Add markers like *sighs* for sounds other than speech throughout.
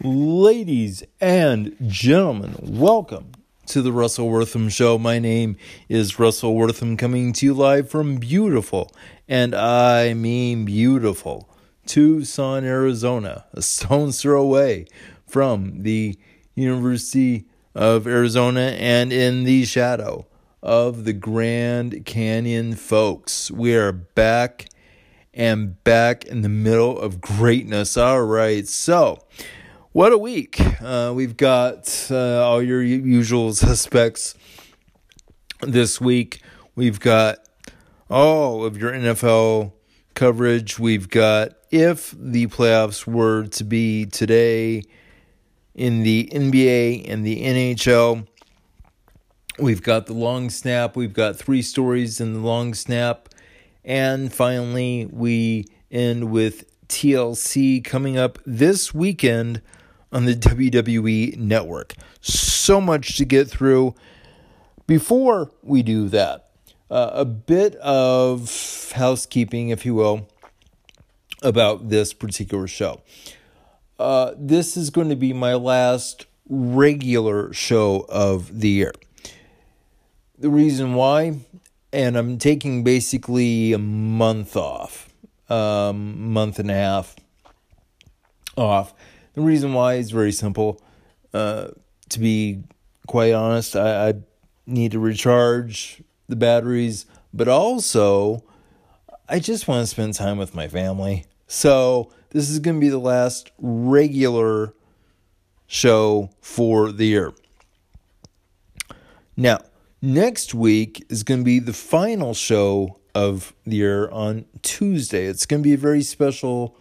Ladies and gentlemen, welcome to the Russell Wortham Show. My name is Russell Wortham coming to you live from beautiful, and I mean beautiful, Tucson, Arizona, a stone's throw away from the University of Arizona and in the shadow of the Grand Canyon folks. We are back and back in the middle of greatness. All right, so what a week. Uh, we've got uh, all your usual *laughs* suspects this week. We've got all of your NFL coverage. We've got if the playoffs were to be today in the NBA and the NHL. We've got the long snap. We've got three stories in the long snap. And finally, we end with TLC coming up this weekend on the WWE network. So much to get through. Before we do that, uh, a bit of housekeeping, if you will, about this particular show. Uh, this is going to be my last regular show of the year. The reason why, and I'm taking basically a month off, um, month and a half off the reason why is very simple. Uh, to be quite honest, I, I need to recharge the batteries, but also I just want to spend time with my family. So this is going to be the last regular show for the year. Now, next week is going to be the final show of the year on Tuesday. It's going to be a very special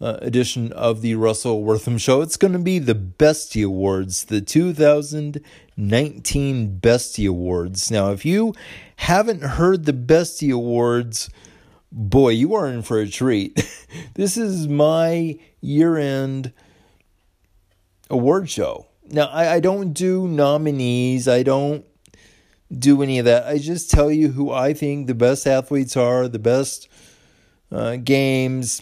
uh, edition of the Russell Wortham Show. It's going to be the Bestie Awards, the 2019 Bestie Awards. Now, if you haven't heard the Bestie Awards, boy, you are in for a treat. *laughs* this is my year end award show. Now, I, I don't do nominees, I don't do any of that. I just tell you who I think the best athletes are, the best uh, games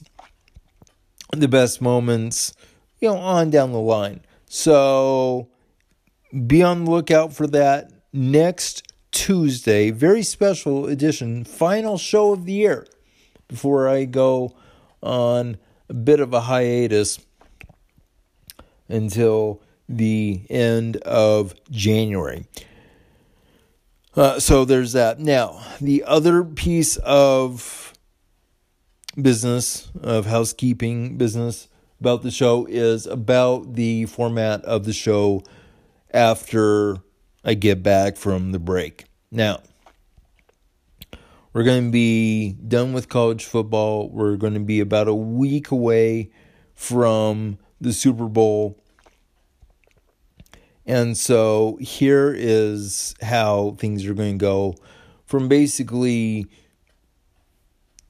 the best moments, you know, on down the line. So be on the lookout for that next Tuesday. Very special edition, final show of the year before I go on a bit of a hiatus until the end of January. Uh, so there's that. Now, the other piece of business, of housekeeping business about the show is about the format of the show after I get back from the break. Now, we're going to be done with college football. We're going to be about a week away from the Super Bowl. And so here is how things are going to go from basically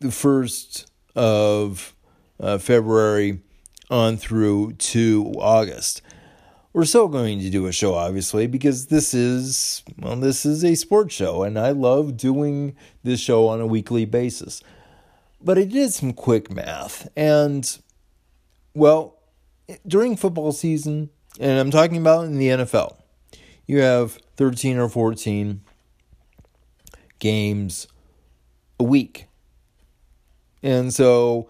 the first of uh, February on through to August. We're still going to do a show, obviously, because this is, well, this is a sports show, and I love doing this show on a weekly basis. But I did some quick math, and, well, during football season, and I'm talking about in the NFL, you have 13 or 14 games a week. And so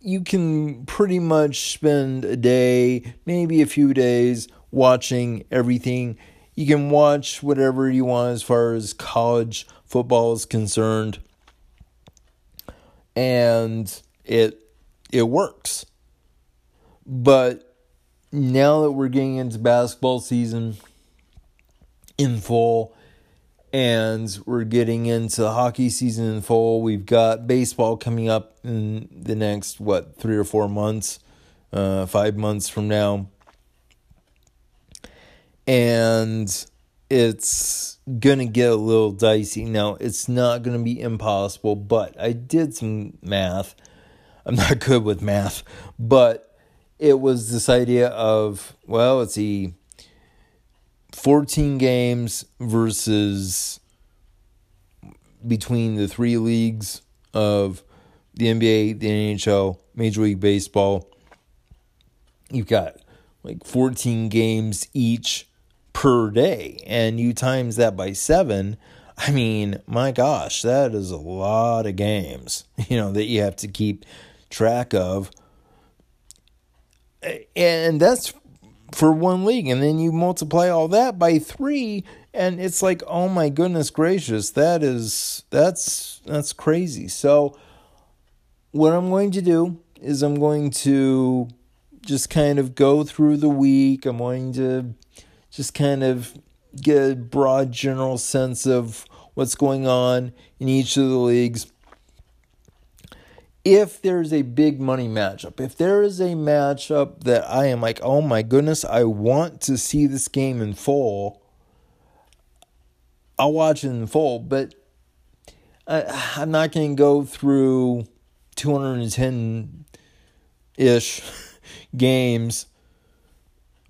you can pretty much spend a day, maybe a few days, watching everything. You can watch whatever you want as far as college football is concerned. And it it works. But now that we're getting into basketball season in full, and we're getting into the hockey season in full. We've got baseball coming up in the next what three or four months, uh, five months from now, and it's gonna get a little dicey. Now it's not gonna be impossible, but I did some math. I'm not good with math, but it was this idea of well, let's see 14 games versus between the three leagues of the NBA, the NHL, Major League Baseball. You've got like 14 games each per day, and you times that by seven. I mean, my gosh, that is a lot of games, *laughs* you know, that you have to keep track of. And that's for one league. And then you multiply all that by three, and it's like, oh my goodness gracious, that is that's that's crazy. So what I'm going to do is I'm going to just kind of go through the week. I'm going to just kind of get a broad general sense of what's going on in each of the leagues. If there's a big money matchup, if there is a matchup that I am like, oh my goodness, I want to see this game in full, I'll watch it in full. But I, I'm not going to go through 210 ish *laughs* games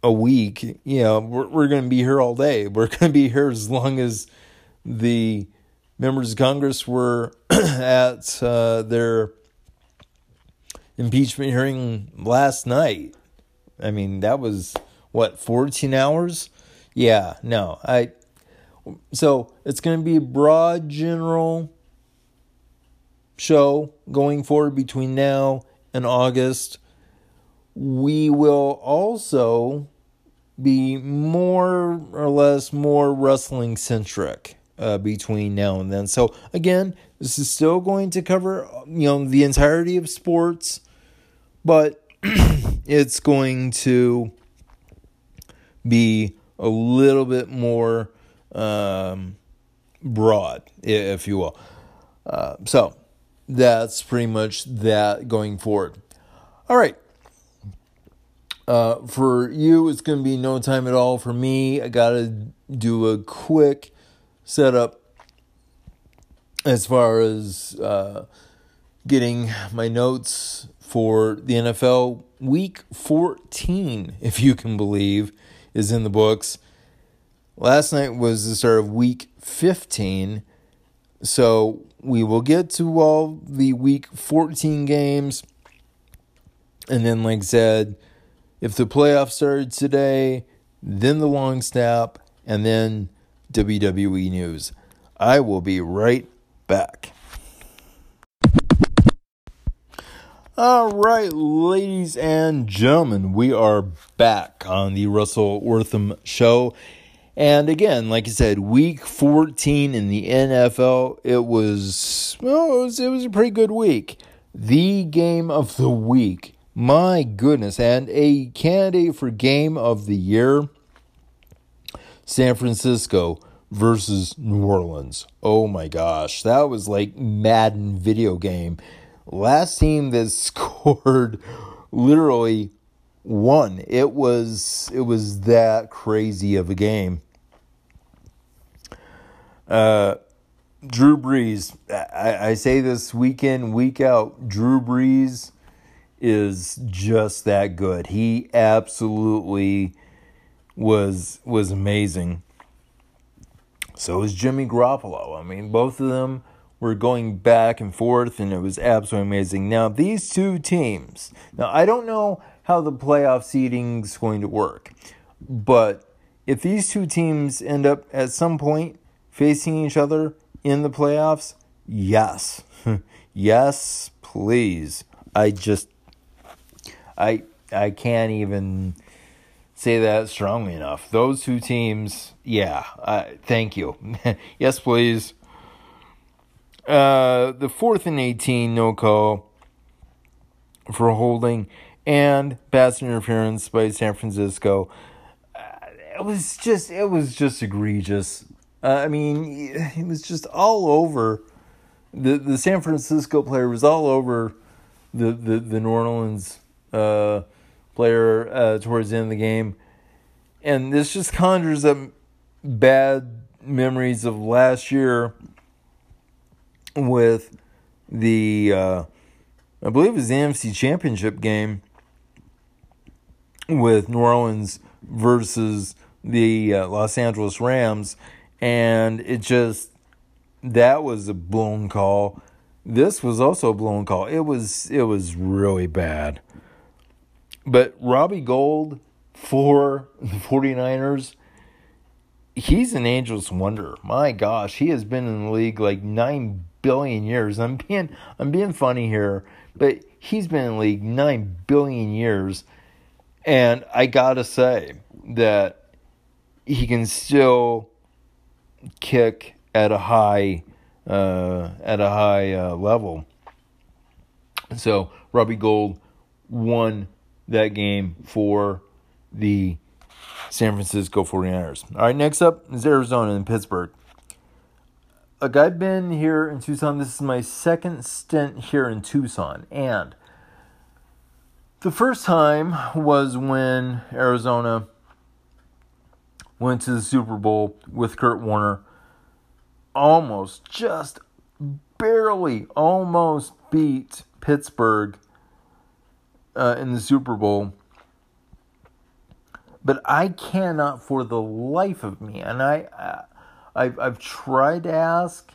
a week. You know, we're, we're going to be here all day. We're going to be here as long as the members of Congress were *clears throat* at uh, their impeachment hearing last night. I mean, that was what 14 hours. Yeah, no, I. So it's going to be a broad, general show going forward between now and August. We will also be more or less more wrestling centric uh, between now and then. So again, this is still going to cover you know the entirety of sports, but *clears throat* it's going to be a little bit more um, broad, if you will. Uh, so that's pretty much that going forward. All right. Uh, for you, it's going to be no time at all. For me, I got to do a quick setup as far as uh, getting my notes for the NFL. Week 14, if you can believe, is in the books. Last night was the start of week 15. So we will get to all the week 14 games. And then, like I said, if the playoffs started today, then the long snap, and then WWE news. I will be right back. All right, ladies and gentlemen, we are back on the Russell Wortham Show. And again, like I said, week 14 in the NFL, it was well, it was, it was a pretty good week. The game of the week. My goodness, and a candidate for game of the year San Francisco versus New Orleans. Oh my gosh, that was like Madden video game. Last team that *laughs* scored literally won. It was it was that crazy of a game. Uh, Drew Brees. I, I say this week in, week out. Drew Brees is just that good. He absolutely was was amazing. So is Jimmy Garoppolo. I mean, both of them were going back and forth, and it was absolutely amazing. Now, these two teams. Now, I don't know how the playoff seeding is going to work, but if these two teams end up at some point facing each other in the playoffs? Yes. *laughs* yes, please. I just I I can't even say that strongly enough. Those two teams, yeah. Uh, thank you. *laughs* yes, please. Uh, the fourth and 18 no call for holding and pass interference by San Francisco. Uh, it was just it was just egregious. Uh, I mean, it was just all over. The the San Francisco player was all over the the, the New Orleans uh, player uh, towards the end of the game, and this just conjures up bad memories of last year with the uh, I believe it was the NFC Championship game with New Orleans versus the uh, Los Angeles Rams and it just that was a blown call. This was also a blown call. It was it was really bad. But Robbie Gould for the 49ers, he's an angel's wonder. My gosh, he has been in the league like 9 billion years. I'm being I'm being funny here, but he's been in league 9 billion years and I got to say that he can still kick at a high uh, at a high uh, level. So Robbie Gould won that game for the San Francisco 49ers. All right, next up is Arizona and Pittsburgh. Like I've been here in Tucson. This is my second stint here in Tucson. And the first time was when Arizona went to the Super Bowl with Kurt Warner. Almost, just barely, almost beat Pittsburgh uh, in the Super Bowl but I cannot for the life of me, and I, uh, I've, I've tried to ask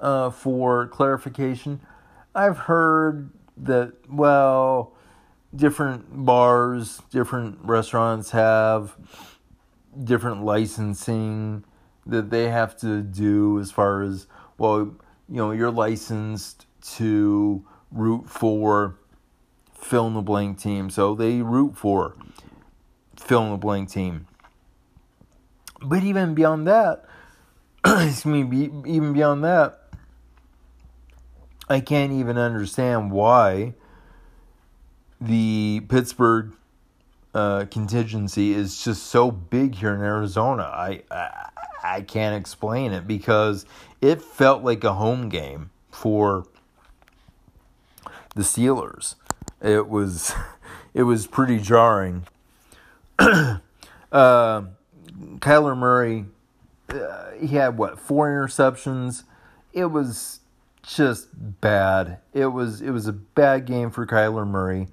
uh, for clarification. I've heard that, well, different bars, different restaurants have different licensing that they have to do as far as, well, you know, you're licensed to root for fill in the blank team. So they root for fill in the blank team. But even beyond that, *coughs* excuse me, even beyond that, I can't even understand why the Pittsburgh uh, contingency is just so big here in Arizona. I, I I can't explain it because it felt like a home game for the Steelers. It was *laughs* it was pretty jarring *coughs* uh, Kyler Murray, uh, he had what four interceptions. It was just bad. It was it was a bad game for Kyler Murray.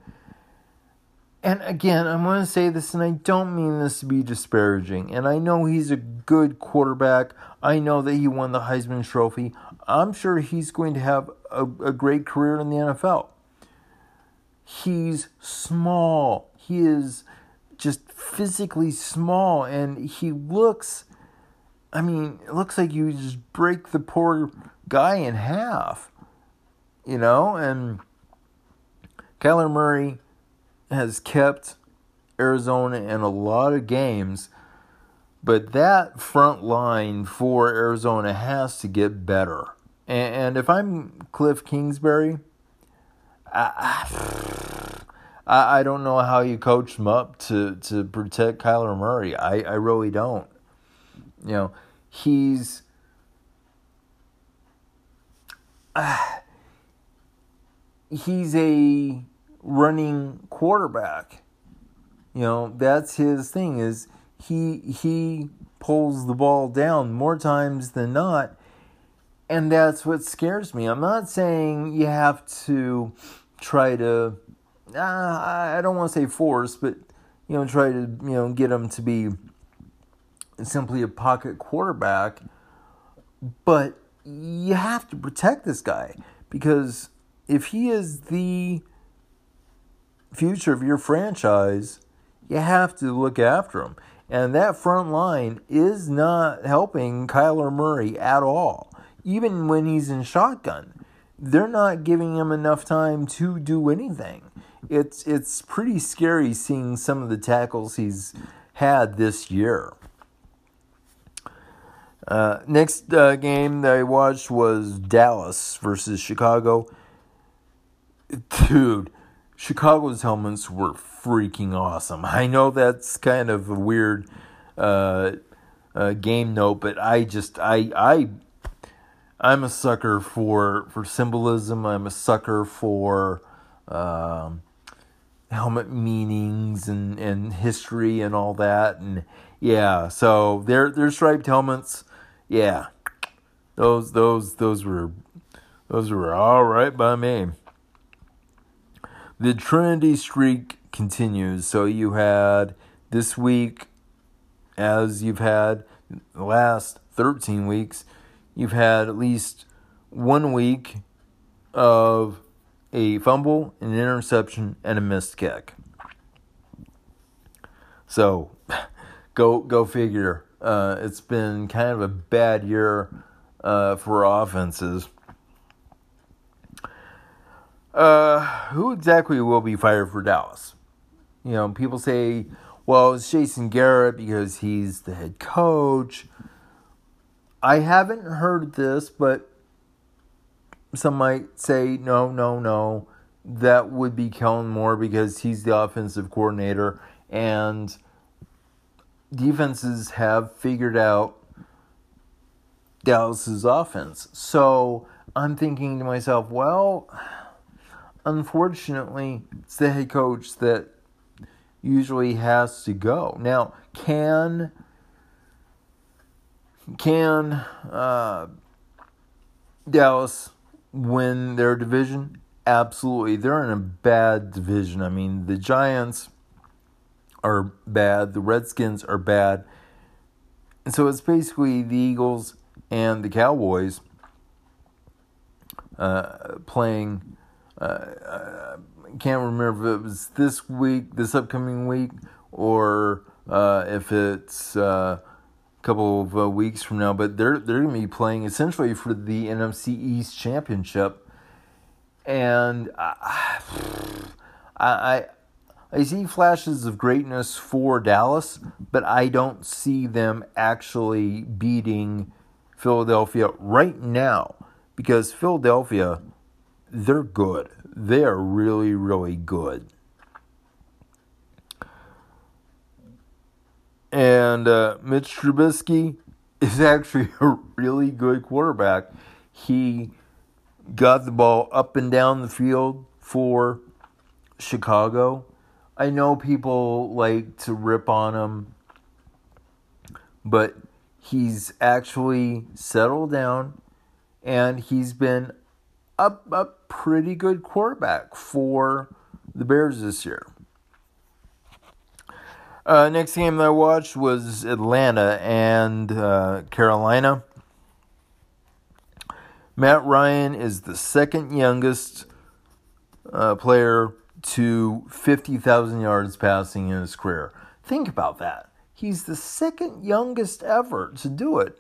And again, I'm going to say this, and I don't mean this to be disparaging. And I know he's a good quarterback. I know that he won the Heisman Trophy. I'm sure he's going to have a, a great career in the NFL. He's small. He is just physically small and he looks I mean, it looks like you just break the poor guy in half. You know, and Kyler Murray has kept Arizona in a lot of games, but that front line for Arizona has to get better. And, and if I'm Cliff Kingsbury, I, I, I don't know how you coach him up to, to protect Kyler Murray. I, I really don't. You know, he's. Uh, he's a running quarterback. You know, that's his thing is he he pulls the ball down more times than not. And that's what scares me. I'm not saying you have to try to uh, I don't want to say force, but you know, try to you know get him to be simply a pocket quarterback. But you have to protect this guy because if he is the future of your franchise, you have to look after him. And that front line is not helping Kyler Murray at all. Even when he's in shotgun, they're not giving him enough time to do anything it's it's pretty scary seeing some of the tackles he's had this year. Uh, next uh, game that I watched was Dallas versus Chicago. Dude, Chicago's helmets were freaking awesome. I know that's kind of a weird uh, uh game note, but I just I I I'm a sucker for for symbolism. I'm a sucker for um, helmet meanings and, and history and all that and yeah so their their striped helmets yeah those those those were those were all right by me the trinity streak continues so you had this week as you've had the last 13 weeks you've had at least one week of a fumble, an interception, and a missed kick. So *laughs* go go figure. Uh, it's been kind of a bad year uh, for offenses. Uh, who exactly will be fired for Dallas? You know, people say, well, it's Jason Garrett because he's the head coach. I haven't heard this, but some might say, no, no, no. That would be Kellen Moore because he's the offensive coordinator and defenses have figured out Dallas's offense. So I'm thinking to myself, well, unfortunately, it's the head coach that usually has to go. Now, can can uh, Dallas win their division? Absolutely. They're in a bad division. I mean, the Giants are bad, the Redskins are bad. And so it's basically the Eagles and the Cowboys uh, playing. Uh, uh I can't remember if it was this week, this upcoming week, or uh, if it's uh, a couple of uh, weeks from now. But they're they're going to be playing essentially for the NFC East Championship, and *sighs* I, I I see flashes of greatness for Dallas, but I don't see them actually beating Philadelphia right now because Philadelphia, they're good. They are really, really good. And uh, Mitch Trubisky *laughs* is actually a really good quarterback. He got the ball up and down the field for Chicago I know people like to rip on him, but he's actually settled down and he's been a, a pretty good quarterback for the Bears this year. Uh, next game that I watched was Atlanta and uh, Carolina. Matt Ryan is the second youngest uh, player to 50,000 yards passing in his career. Think about that. He's the second youngest ever to do it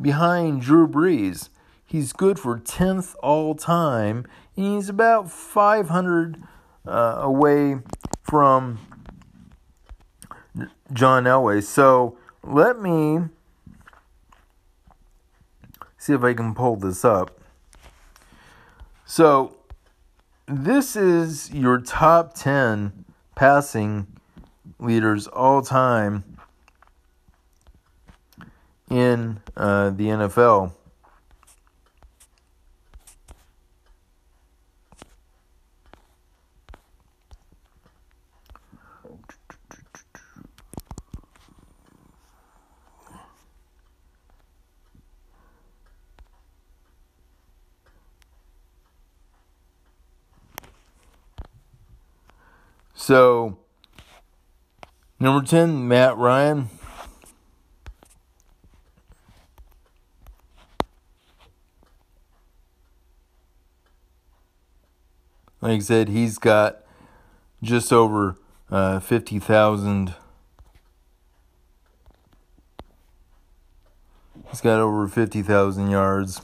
behind Drew Brees. He's good for 10th all time, and he's about 500 uh, away from John Elway. So let me see if I can pull this up. So this is your top 10 passing leaders all time in uh, the NFL. So, number 10, Matt Ryan. Like I said, he's got just over uh, 50,000. He's got over 50,000 yards.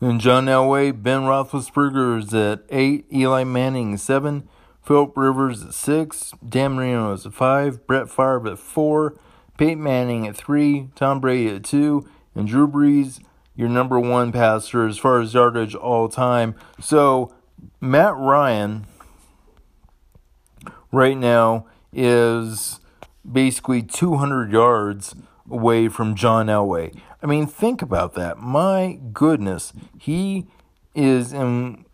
Then John Elway, Ben Roethlisberger is at eight, Eli Manning seven, Philip Rivers at six, Dan Marino is at five, Brett Favre at four, Peyton Manning at three, Tom Brady at two, and Drew Brees, your number one passer as far as yardage all time. So Matt Ryan right now is basically 200 yards away from John Elway. I mean, think about that. My goodness, he is in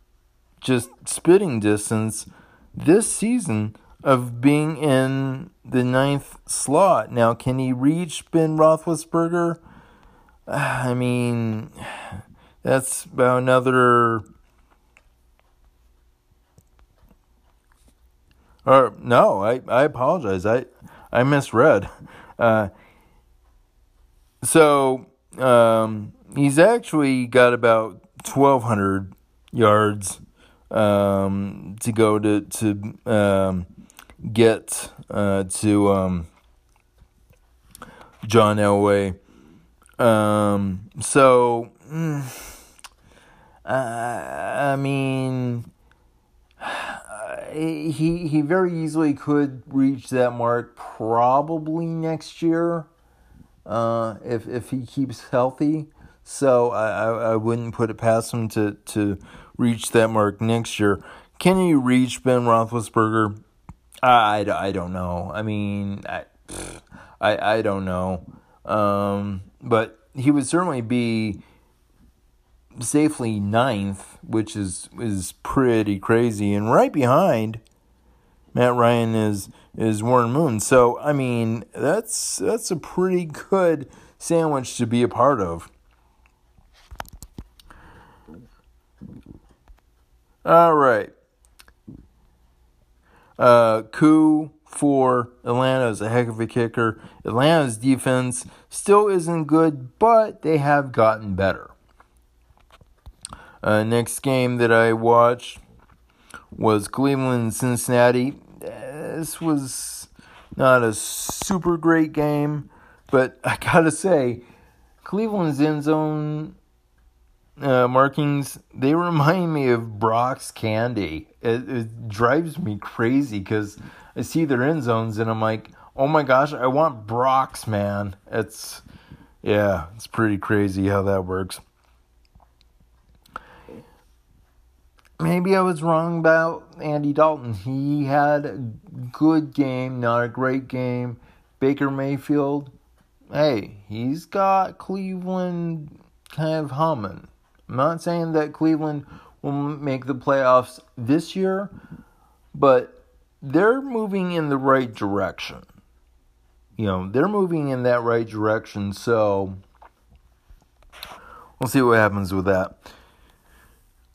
just spitting distance this season of being in the ninth slot. Now, can he reach Ben Roethlisberger? I mean, that's about another. Or no, I, I apologize. I I misread. Uh, so um, he's actually got about 1,200 yards um, to go to to um, get uh, to um, John Elway. Um, so, mm, I mean, he he very easily could reach that mark probably next year, uh, if if he keeps healthy. So I, I, I wouldn't put it past him to to reach that mark next year. Can he reach Ben Roethlisberger? I, I, I don't know. I mean, I, I, I don't know. Um, but he would certainly be safely ninth, which is is pretty crazy. And right behind Matt Ryan is is Warren Moon. So I mean, that's that's a pretty good sandwich to be a part of. All right. Uh, Koo for Atlanta is a heck of a kicker. Atlanta's defense still isn't good, but they have gotten better. Uh, next game that I watched was Cleveland Cincinnati. This was not a super great game, but *laughs* I gotta say, Cleveland's end zone uh, markings they remind me of Brach's candy. It, it drives me crazy because I see their end zones and I'm like, oh my gosh, I want Brach's man. It's yeah, it's pretty crazy how that works. Maybe I was wrong about Andy Dalton. He had a good game, not a great game. Baker Mayfield, hey, he's got Cleveland kind of humming. I'm not saying that Cleveland will make the playoffs this year, but they're moving in the right direction. You know, they're moving in that right direction, so we'll see what happens with that.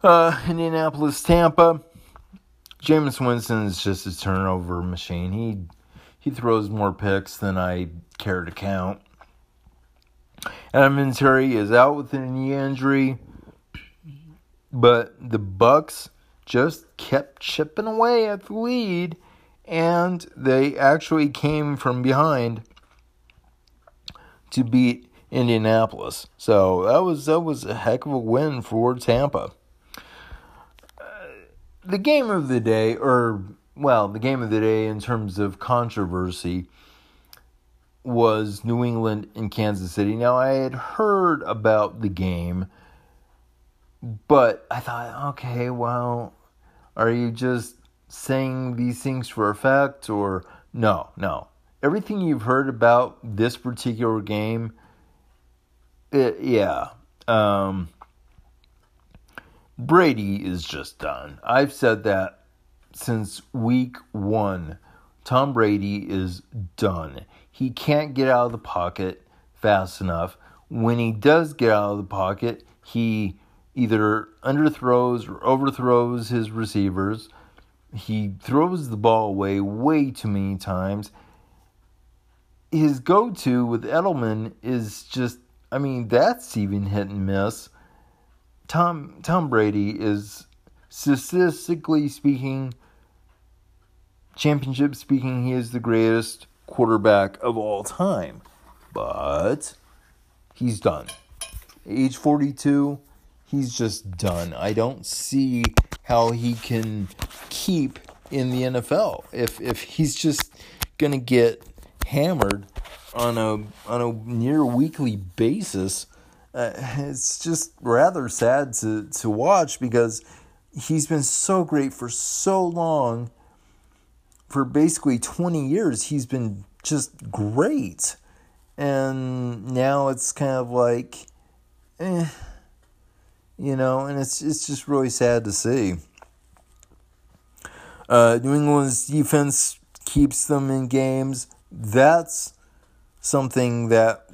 Uh, Indianapolis, Tampa. Jameis Winston is just a turnover machine. He he throws more picks than I care to count. Adam Vinatieri is out with a knee injury. But the Bucs just kept chipping away at the lead and they actually came from behind to beat Indianapolis. So that was that was a heck of a win for Tampa. The game of the day or well, the game of the day in terms of controversy was New England and Kansas City. Now I had heard about the game but I thought, okay, well, are you just saying these things for effect or no, no. Everything you've heard about this particular game, it, yeah. Um, Brady is just done. I've said that since week one. Tom Brady is done. He can't get out of the pocket fast enough. When he does get out of the pocket, he either underthrows or overthrows his receivers. He throws the ball away way too many times. His go to with Edelman is just, I mean, that's even hit and miss. Tom, Tom Brady is, statistically speaking, championship speaking, he is the greatest quarterback of all time. But he's done. Age 42 he's just done. I don't see how he can keep in the NFL if if he's just gonna get hammered on a on a near weekly basis. Uh, *laughs* it's just rather sad to to watch because he's been so great for so long. For basically twenty years, he's been just great, and now it's kind of like, eh you know, and it's it's just really sad to see. Uh, New England's defense keeps them in games. That's something that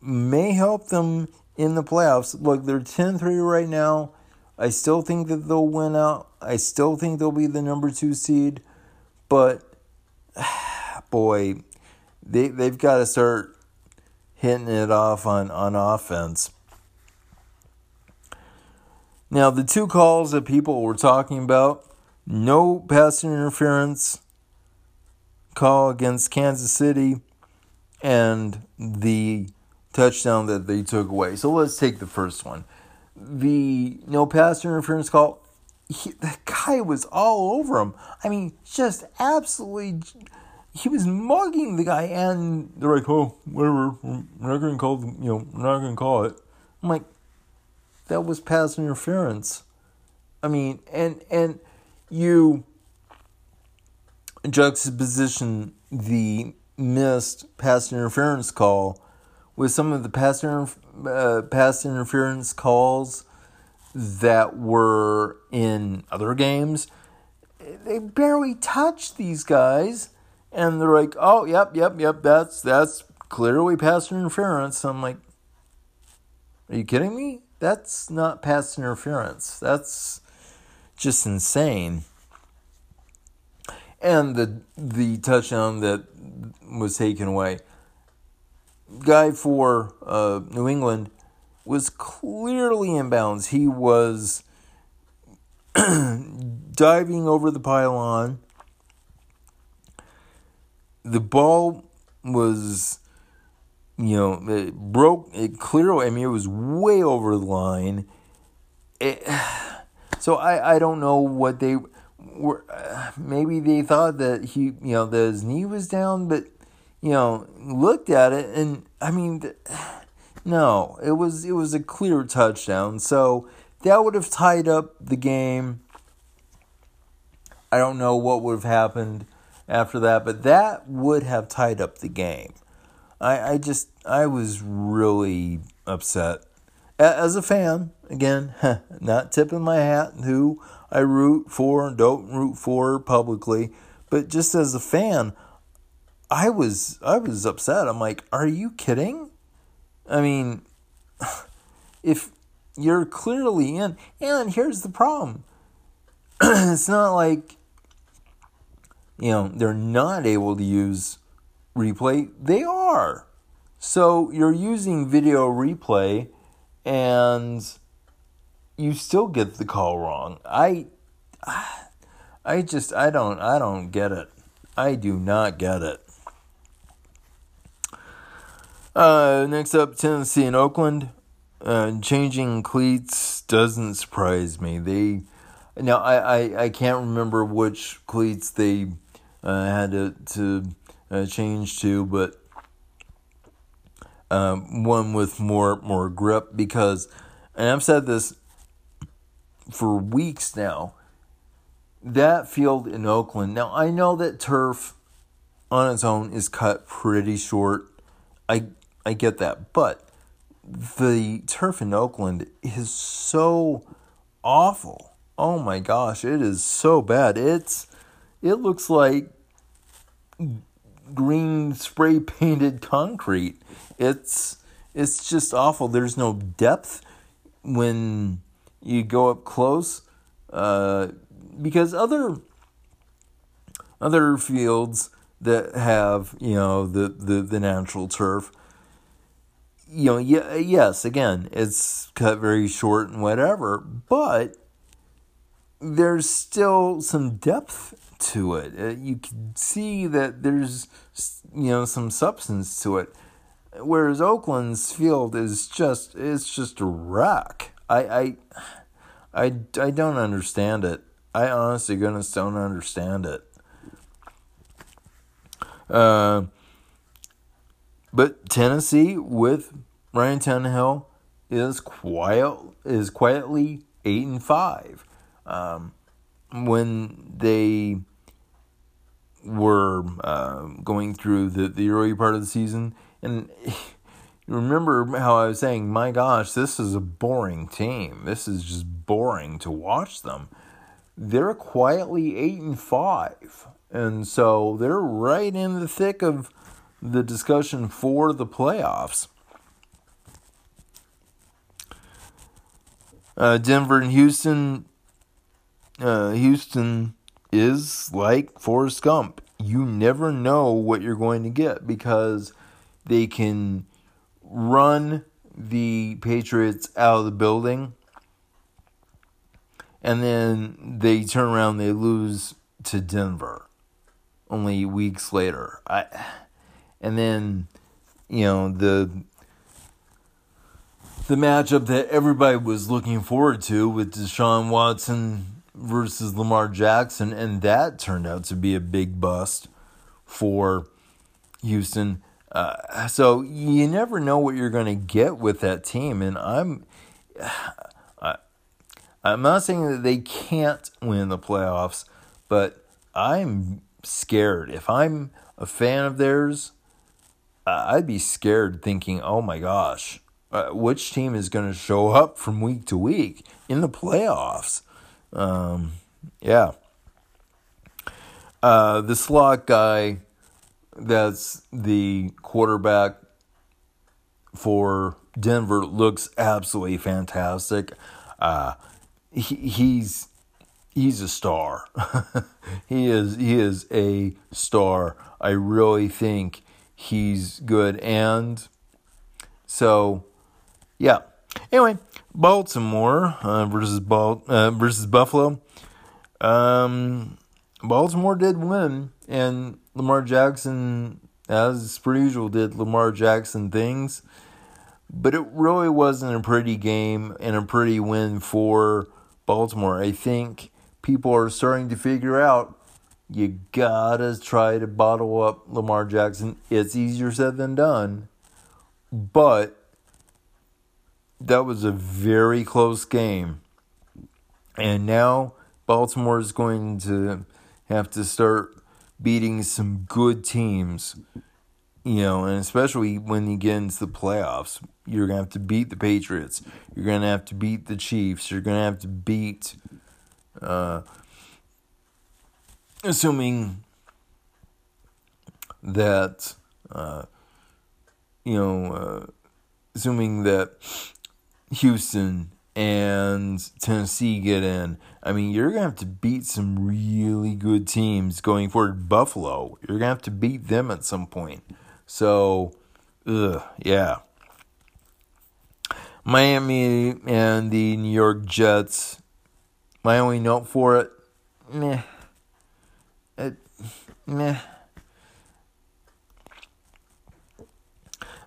may help them in the playoffs. Look, they're 10 3 right now. I still think that they'll win out. I still think they'll be the number two seed. But, *sighs* boy, they, they've got to start hitting it off on, on offense. Now, the two calls that people were talking about no pass interference call against Kansas City and the touchdown that they took away. So let's take the first one. The no pass interference call, he, that guy was all over him. I mean, just absolutely. He was mugging the guy, and they're like, "Oh, whatever, we're not gonna call, you know, we're not gonna call it." I'm like, that was pass interference. I mean, and and you juxtaposition the missed pass interference call with some of the inter- uh, interference calls that were in other games. They barely touched these guys, and they're like, "Oh, yep, yep, yep. That's that's clearly pass interference." I'm like, "Are you kidding me? That's not pass interference. That's just insane." And the the touchdown that was taken away guy for uh, New England was clearly in bounds. He was *clears throat* diving over the pylon. The ball was, you know, it broke. It clearly, I mean, it was way over the line. It, *sighs* so I, I don't know what they were. *sighs* Maybe they thought that he, you know, that his knee was down, but you know, looked at it and I mean, no, it was it was a clear touchdown. So that would have tied up the game. I don't know what would have happened after that, but that would have tied up the game. I, I just I was really upset as a fan. Again, *laughs* not tipping my hat who I root for and don't root for publicly, but just as a fan, I was I was upset. I'm like, "Are you kidding?" I mean, *sighs* if you're clearly in, and here's the problem. *clears throat* it's not like you know, they're not able to use replay. They are. So you're using video replay and you still get the call wrong. I *sighs* I just I don't I don't get it. I do not get it. Uh, next up, Tennessee and Oakland. Uh, changing cleats doesn't surprise me. They now I, I, I can't remember which cleats they uh, had to to uh, change to, but um, one with more more grip because, and I've said this for weeks now. That field in Oakland. Now I know that turf on its own is cut pretty short. I I get that. But the turf in Oakland is so awful. Oh my gosh, it is so bad. It's it looks like green spray painted concrete. It's it's just awful. There's no depth when you go up close. Uh, because other other fields that have you know the, the, the natural turf you know, yeah, yes, again, it's cut very short and whatever, but there's still some depth to it. Uh, you can see that there's, you know, some substance to it. Whereas Oakland's field is just, it's just a wreck. I, I, I, I don't understand it. I honestly, goodness, don't understand it. Uh, but Tennessee with Ryan Tannehill is quiet is quietly eight and five. Um, when they were uh, going through the, the early part of the season, and *laughs* remember how I was saying, my gosh, this is a boring team. This is just boring to watch them. They're quietly eight and five, and so they're right in the thick of the discussion for the playoffs. Uh, Denver and Houston. Uh, Houston is like Forrest Gump. You never know what you're going to get because they can run the Patriots out of the building and then they turn around, they lose to Denver only weeks later. I and then you know the the matchup that everybody was looking forward to with Deshaun Watson versus Lamar Jackson, and that turned out to be a big bust for Houston. Uh, so you never know what you're going to get with that team, and I'm, *sighs* I, I'm not saying that they can't win the playoffs, but I'm scared. If I'm a fan of theirs, I'd be scared thinking, "Oh my gosh, uh, which team is going to show up from week to week in the playoffs?" Um, yeah. Uh, the slot guy that's the quarterback for Denver looks absolutely fantastic. Uh, he, he's he's a star. *laughs* he is he is a star. I really think he's good, and so yeah. Anyway, Baltimore uh, versus Bal- uh, versus Buffalo. Um, Baltimore did win, and Lamar Jackson, as per usual, did Lamar Jackson things. But it really wasn't a pretty game and a pretty win for Baltimore. I think people are starting to figure out you gotta try to bottle up Lamar Jackson. It's easier said than done, but that was a very close game. And now Baltimore is going to have to start beating some good teams, you know, and especially when you get into the playoffs, you're going to have to beat the Patriots. You're going to have to beat the Chiefs. You're going to have to beat, uh, assuming that, uh, you know, uh, assuming that Houston and Tennessee get in, I mean, you're to have to beat some really good teams going forward. Buffalo, you're to have to beat them at some point. So, ugh, yeah. Miami and the New York Jets. My only note for it, meh. Meh.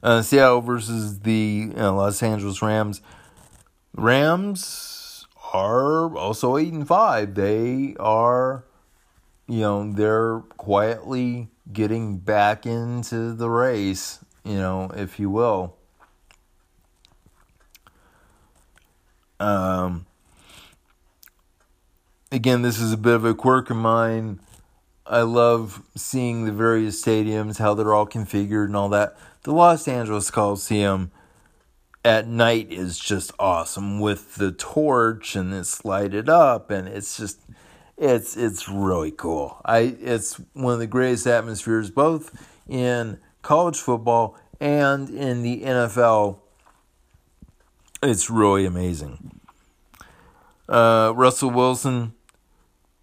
Uh, Seattle versus the uh, Los Angeles Rams. Rams are also eight and five. They are, you know, they're quietly getting back into the race, you know, if you will. Um, again, this is a bit of a quirk of mine. I love seeing the various stadiums, how they're all configured and all that. The Los Angeles Coliseum at night is just awesome with the torch and it's lighted up and it's just it's it's really cool. I it's one of the greatest atmospheres both in college football and in the NFL. It's really amazing. Uh, Russell Wilson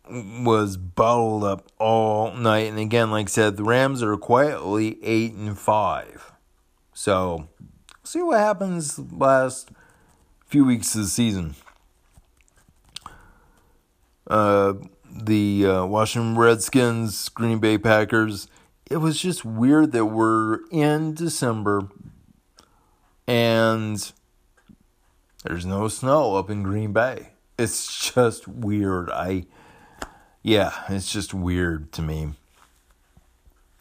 was bottled up all night, and again, like I said, the Rams are quietly eight and five. So see what happens last few weeks of the season. Uh, the uh, Washington Redskins, Green Bay Packers. It was just weird that we're in December and there's no snow up in Green Bay. It's *laughs* just weird. I, yeah, it's just weird to me.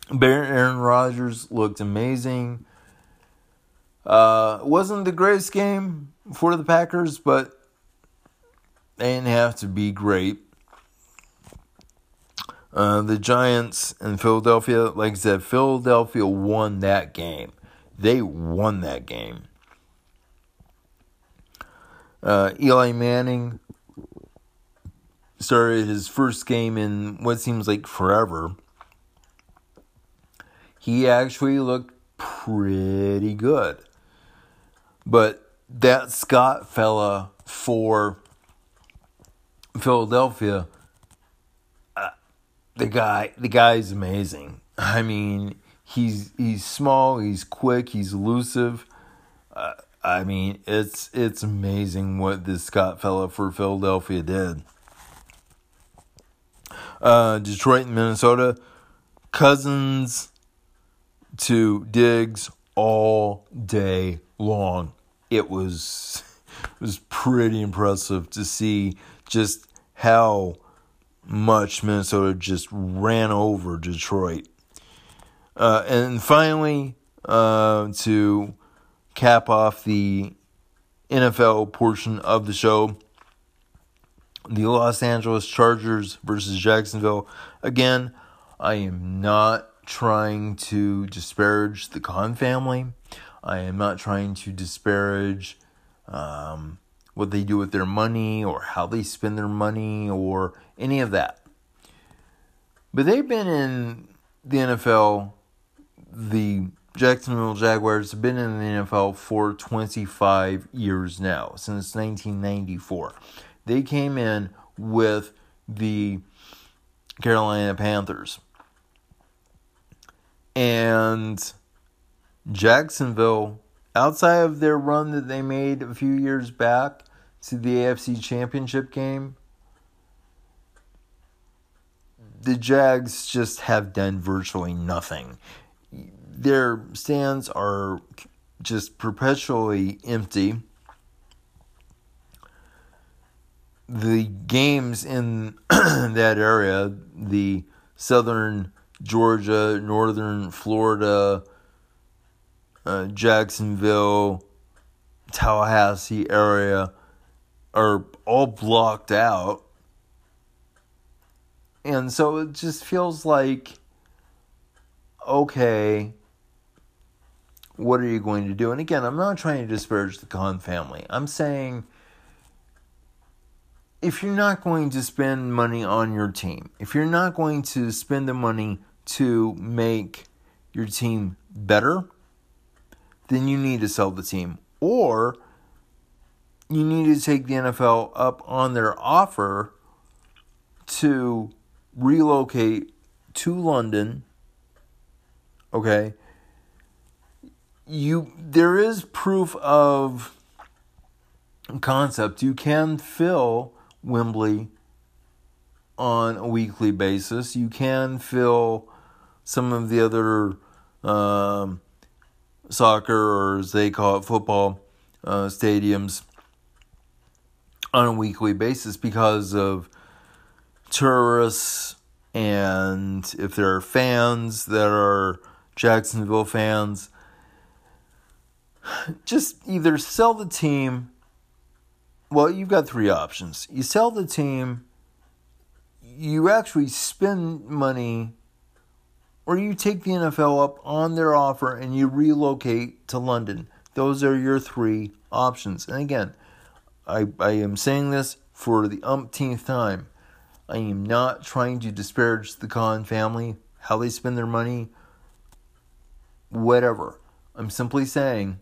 Aaron Rodgers looked amazing. Uh, wasn't the greatest game for the Packers, but they didn't have to be great. Uh, the Giants and Philadelphia, like I said, Philadelphia won that game. They won that game. Uh, Eli Manning started his first game in what seems like forever. He actually looked pretty good. But that Scott fella for Philadelphia, uh, the guy, the guy's amazing. I mean, he's he's small, he's quick, he's elusive. Uh, I mean, it's it's amazing what this Scott fella for Philadelphia did. Uh, Detroit and Minnesota, Cousins to Diggs all day long. It was *laughs* it was pretty impressive to see just how much Minnesota just ran over Detroit. Uh, and finally, uh, to cap off the NFL portion of the show, the Los Angeles Chargers versus Jacksonville. Again, I am not trying to disparage the Khan family. I am not trying to disparage um, what they do with their money or how they spend their money or any of that. But they've been in the NFL, the Jacksonville Jaguars have been in the NFL for 25 years now, since 1994. They came in with the Carolina Panthers. And Jacksonville, outside of their run that they made a few years back to the AFC Championship game, the Jags just have done virtually nothing. Their stands are just perpetually empty. The games in *clears throat* that area, the southern Georgia, northern Florida, uh, Jacksonville, Tallahassee area, are all blocked out and so it just feels like, okay, what are you going to do? And again, I'm not trying to disparage the Khan family. I'm saying if you're not going to spend money on your team, if you're not going to spend the money to make your team better, then you need to sell the team. Or you need to take the NFL up on their offer to relocate to London, okay, you there is proof of concept. You can fill Wembley on a weekly basis. You can fill some of the other um, soccer, or as they call it, football uh, stadiums on a weekly basis because of tourists and if there are fans that are Jacksonville fans, just either sell the team. Well, you've got three options. You sell the team, you actually spend money, or you take the NFL up on their offer and you relocate to London. Those are your three options. And again, I, I am saying this for the umpteenth time. I am not trying to disparage the Khan family, how they spend their money, whatever. I'm simply saying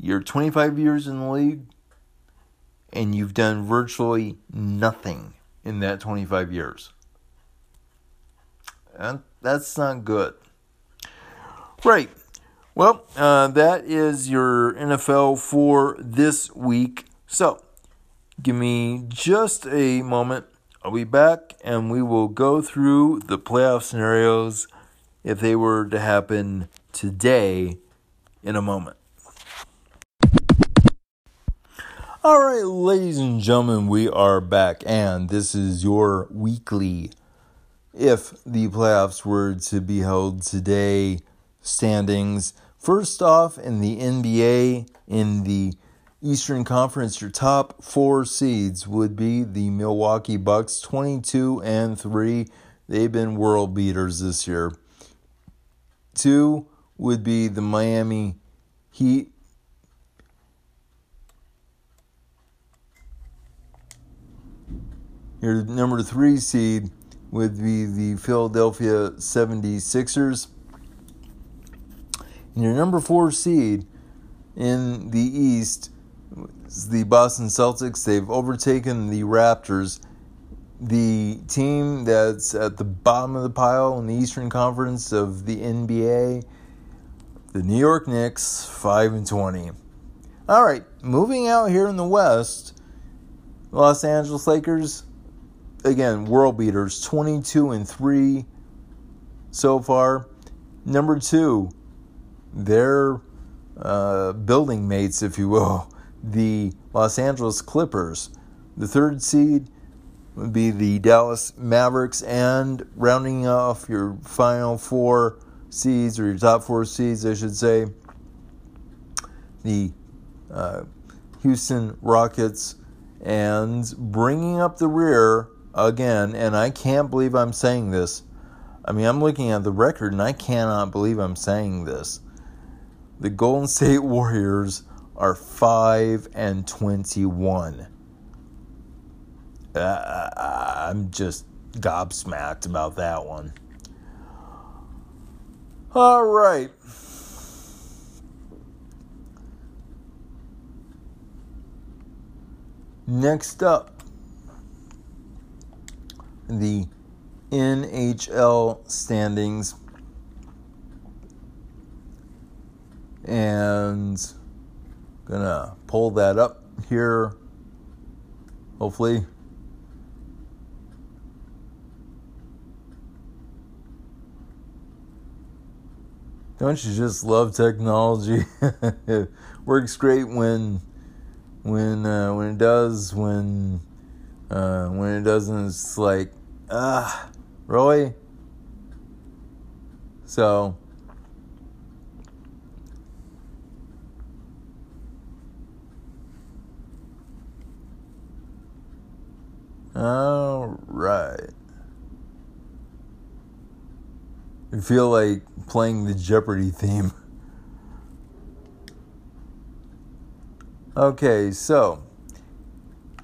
you're 25 years in the league and you've done virtually nothing in that 25 years. And that's not good. Right. Well, uh, that is your NFL for this week. So, Give me just a moment. I'll be back and we will go through the playoff scenarios if they were to happen today in a moment. All right, ladies and gentlemen, we are back, and this is your weekly. If the playoffs were to be held today, standings. First off, in the NBA, in the Eastern Conference, your top four seeds would be the Milwaukee Bucks, 22 and 3. They've been world beaters this year. Two would be the Miami Heat. Your number three seed would be the Philadelphia 76ers. And your number four seed in the East is the Boston Celtics. They've overtaken the Raptors. The team that's at the bottom of the pile in the Eastern Conference of the NBA the New York Knicks, 5 and 20. All right, moving out here in the West, Los Angeles Lakers, again, world beaters, 22 and 3 so far. Number two, their uh, building mates, if you will, *laughs* the Los Angeles Clippers. The third seed would be the Dallas Mavericks, and rounding off your final four seeds, or your top four seeds, I should say, the uh, Houston Rockets, and bringing up the rear again, and I can't believe I'm saying this. I mean, I'm looking at the record and I cannot believe I'm saying this. The Golden State Warriors are 5 and 21. Uh, I'm just gobsmacked about that one. All right. Next up, the NHL standings. And gonna pull that up here, hopefully. Don't you just love technology? it *laughs* works great when when uh, when it does when uh, when it doesn't it's like ah really so all right I feel like playing the Jeopardy theme. Okay, so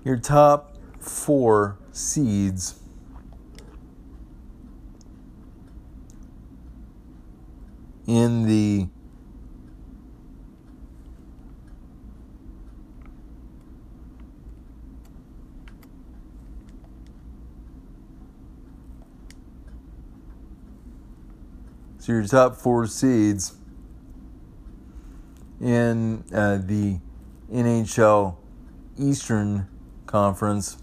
your top four seeds. In the So your top four seeds in uh, the NHL Eastern Conference.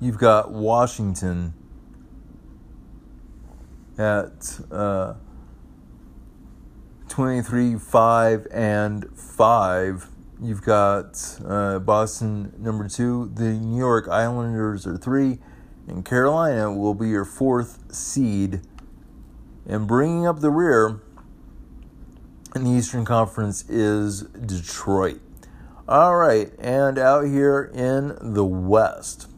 You've got Washington at uh, 23, 5, and 5. You've got uh, Boston number two. The New York Islanders are three and Carolina will be your fourth seed. And bringing up the rear in the Eastern Conference is Detroit. All right, and out here in the West.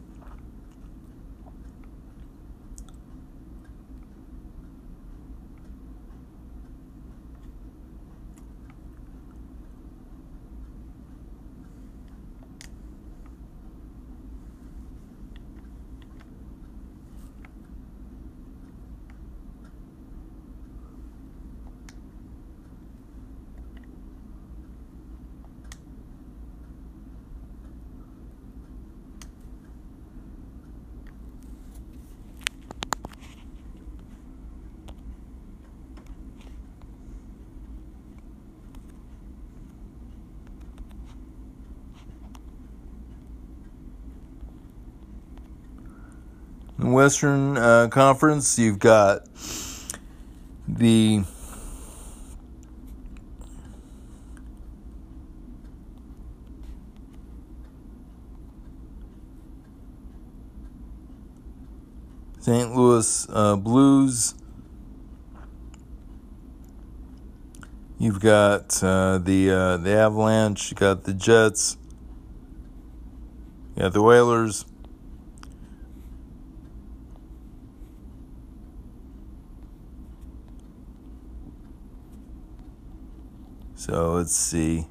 Western uh, Conference, you've got the St. Louis uh, Blues. You've got uh, the uh, the Avalanche. You got the Jets. You got the Whalers. So let's see.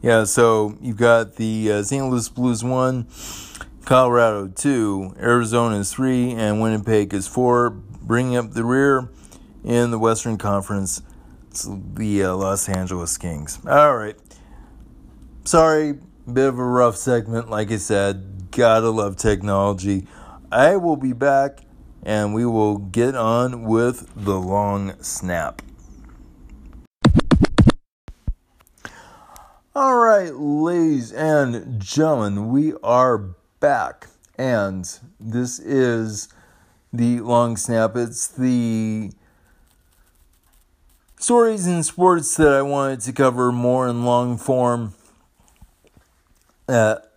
Yeah, so you've got the uh, St. Louis Blues 1, Colorado 2, Arizona is 3, and Winnipeg is 4, bringing up the rear in the Western Conference. It's the uh, Los Angeles Kings. All right. Sorry, bit of a rough segment. Like I said, gotta love technology. I will be back and we will get on with the long snap. All right, ladies and gentlemen, we are back, and this is the long snap. It's the stories in sports that I wanted to cover more in long form that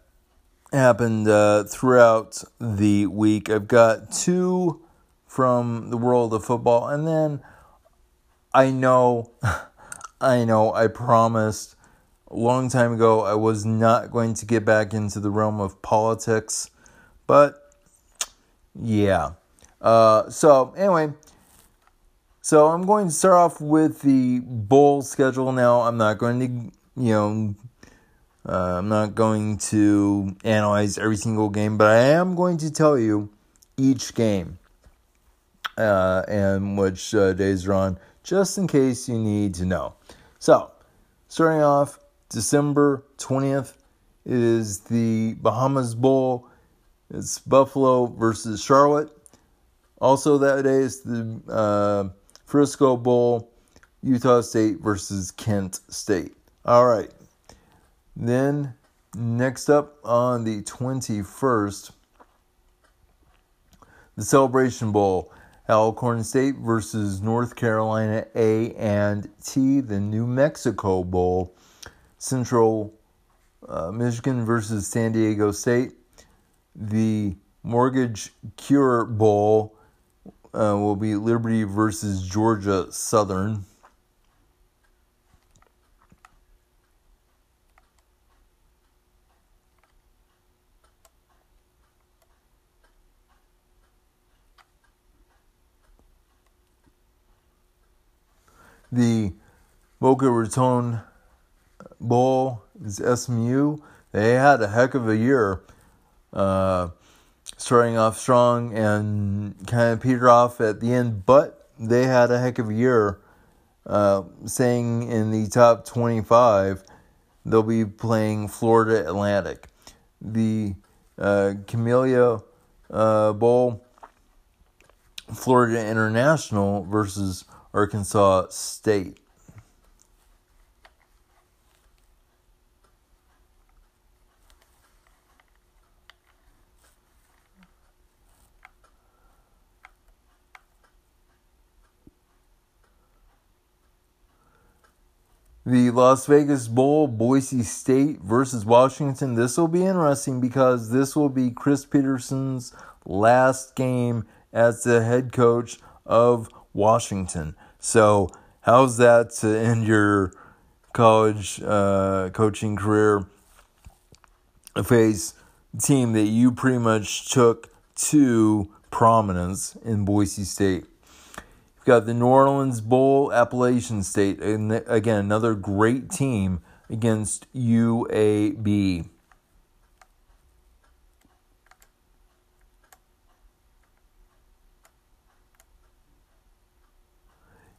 happened uh, throughout the week. I've got two from the world of football, and then I know, *laughs* I know, I promised a long time ago, I was not going to get back into the realm of politics, but yeah. Uh, so, anyway, so I'm going to start off with the bowl schedule now. I'm not going to, you know, uh, I'm not going to analyze every single game, but I am going to tell you each game uh, and which uh, days are on, just in case you need to know. So, starting off December 20th is the Bahamas Bowl. It's Buffalo versus Charlotte. Also, that day is the uh, Frisco Bowl, Utah State versus Kent State. All right. Then, next up on the 21st, the Celebration Bowl. Alcorn State versus North Carolina A and T, the New Mexico Bowl. Central uh, Michigan versus San Diego State. The Mortgage Cure Bowl uh, will be Liberty versus Georgia Southern. The Boca Raton Bowl is SMU. They had a heck of a year, uh, starting off strong and kind of petered off at the end, but they had a heck of a year, uh, saying in the top 25, they'll be playing Florida Atlantic. The uh, Camellia uh, Bowl, Florida International versus Arkansas State. the Las Vegas Bowl, Boise State versus Washington. This will be interesting because this will be Chris Petersen's last game as the head coach of Washington. So, how's that to end your college uh, coaching career? Face team that you pretty much took to prominence in Boise State You've got the New Orleans Bowl, Appalachian State, and again another great team against UAB.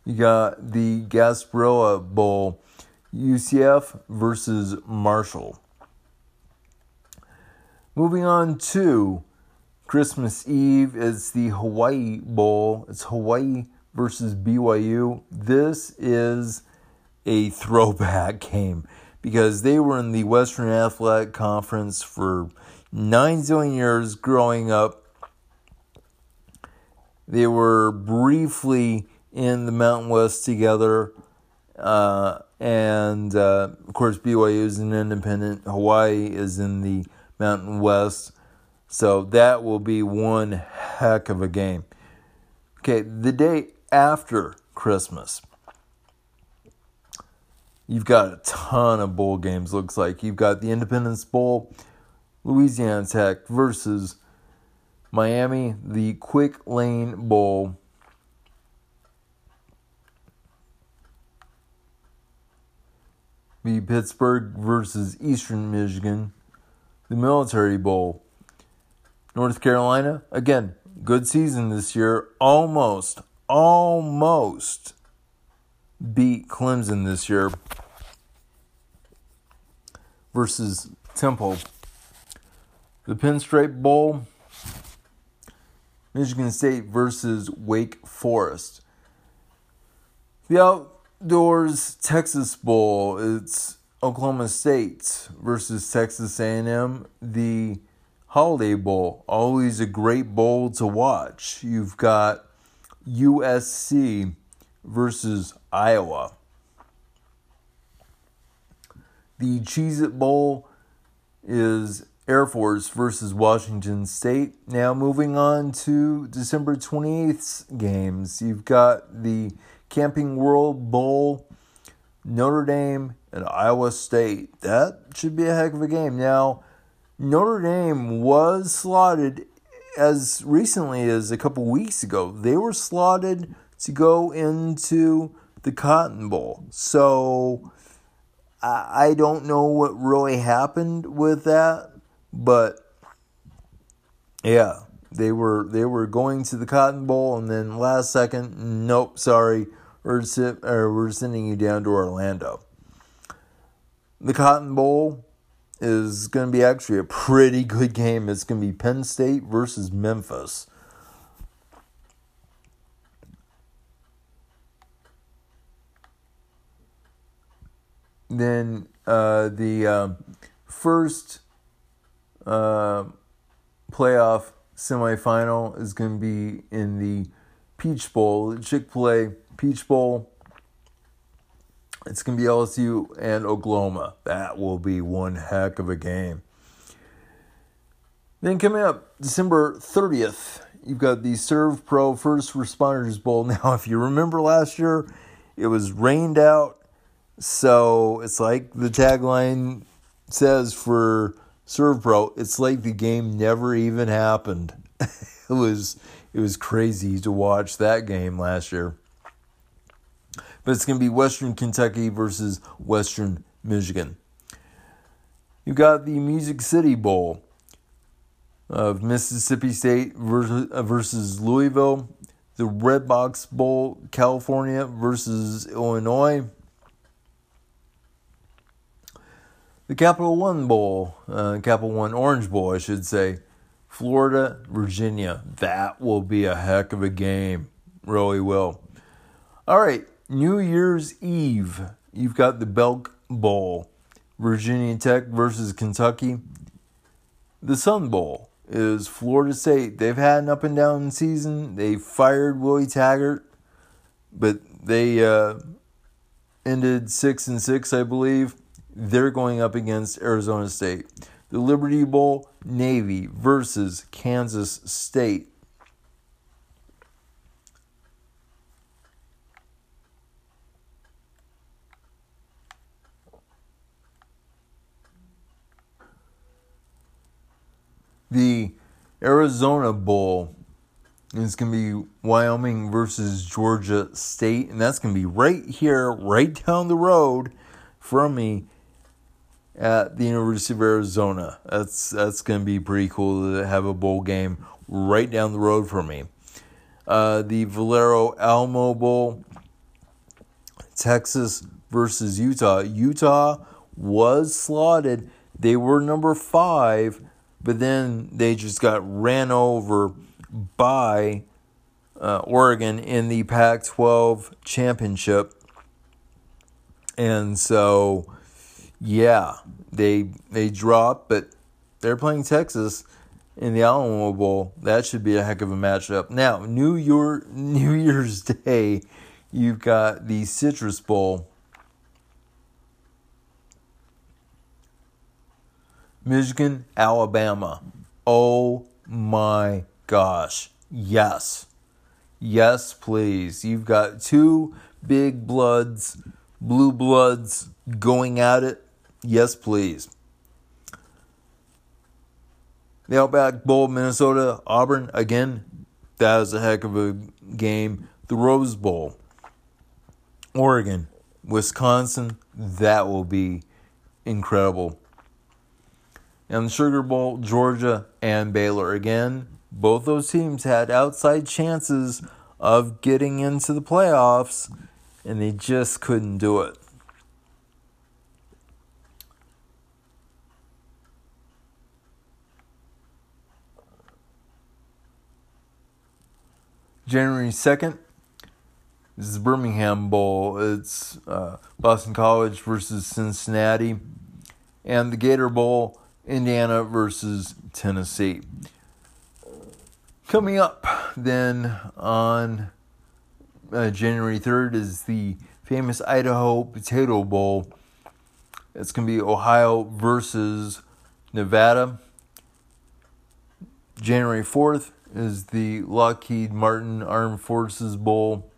You got the Gasparilla Bowl, UCF versus Marshall. Moving on to Christmas Eve, it's the Hawaii Bowl. It's Hawaii versus BYU, this is a throwback *laughs* game because they were in the Western Athletic Conference for nine zillion years growing up. They were briefly in the Mountain West together. Uh, and uh, of course, BYU is an independent. Hawaii is in the Mountain West. So that will be one heck of a game. Okay, the day after Christmas. You've got a ton of bowl games, looks like. You've got the Independence Bowl, Louisiana Tech versus Miami, the Quick Lane Bowl. The Pittsburgh versus Eastern Michigan, the Military Bowl. North Carolina, again, good season this year, almost almost beat Clemson this year versus Temple. The Pinstripe Bowl, Michigan State versus Wake Forest. The Outdoors Texas Bowl, it's Oklahoma State versus Texas A&M. The Holiday Bowl, always a great bowl to watch. You've got USC versus Iowa. The Cheez It Bowl is Air Force versus Washington State. Now, moving on to December 28th's games, you've got the Camping World Bowl, Notre Dame, and Iowa State. That should be a heck of a game. Now, Notre Dame was slotted as recently as a couple weeks ago. They were slotted to go into the Cotton Bowl. So I, don't know what really happened with that, but yeah, they were they were going to the Cotton Bowl, and then last second, nope, sorry, we're sending you down to Orlando. The Cotton Bowl is going to be actually a pretty good game. It's going to be Penn State versus Memphis. Then uh, the uh, first uh, playoff semifinal is going to be in the Peach Bowl, Chick fil A Peach Bowl. It's going to be LSU and Oklahoma. That will be one heck of a game. Then coming up December 30th, you've got the Servpro First Responders Bowl. *laughs* Now, if you remember last year, it was rained out so it's like the tagline says for Servpro, it's like the game never even happened. *laughs* it was it was crazy to watch that game last year. But it's going to be Western Kentucky versus Western Michigan. You've got the Music City Bowl of Mississippi State versus Louisville, the Redbox Bowl, California versus Illinois, the Capital One Bowl, uh, Capital One Orange Bowl, I should say. Florida, Virginia. That will be a heck of a game. Really will. All right, New Year's Eve. You've got the Belk Bowl. Virginia Tech versus Kentucky. The Sun Bowl is Florida State. They've had an up and down season. They fired Willie Taggart, but they uh, ended six and six, I believe. They're going up against Arizona State. The Liberty Bowl, Navy versus Kansas State. The Arizona Bowl is going to be Wyoming versus Georgia State, and that's going to be right here, right down the road from me at the University of Arizona. That's that's going to be pretty cool to have a bowl game right down the road from me. Uh, the Valero Alamo Bowl, Texas versus Utah. Utah was slotted. They were number five, but then they just got ran over by uh, Oregon in the Pac 12 championship. And so yeah, they they dropped, but they're playing Texas in the Alamo Bowl. That should be a heck of a matchup. Now, New Year *laughs* New Year's Day, you've got the Citrus Bowl. Michigan, Alabama. Oh my gosh. Yes. Yes, please. You've got two big bloods, blue bloods going at it Yes, please. The Outback Bowl, Minnesota, Auburn, again, that was a heck of a game. The Rose Bowl, Oregon, Wisconsin, that will be incredible. And the Sugar Bowl, Georgia and Baylor. Again, both those teams had outside chances of getting into the playoffs, and they just couldn't do it. January 2nd, this is Birmingham Bowl. It's uh, Boston College versus Cincinnati. And the Gator Bowl, Indiana versus Tennessee. Coming up then on uh, January 3rd is the famous Idaho Potato Bowl. It's going to be Ohio versus Nevada. January 4th is the Lockheed Martin Armed Forces Bowl.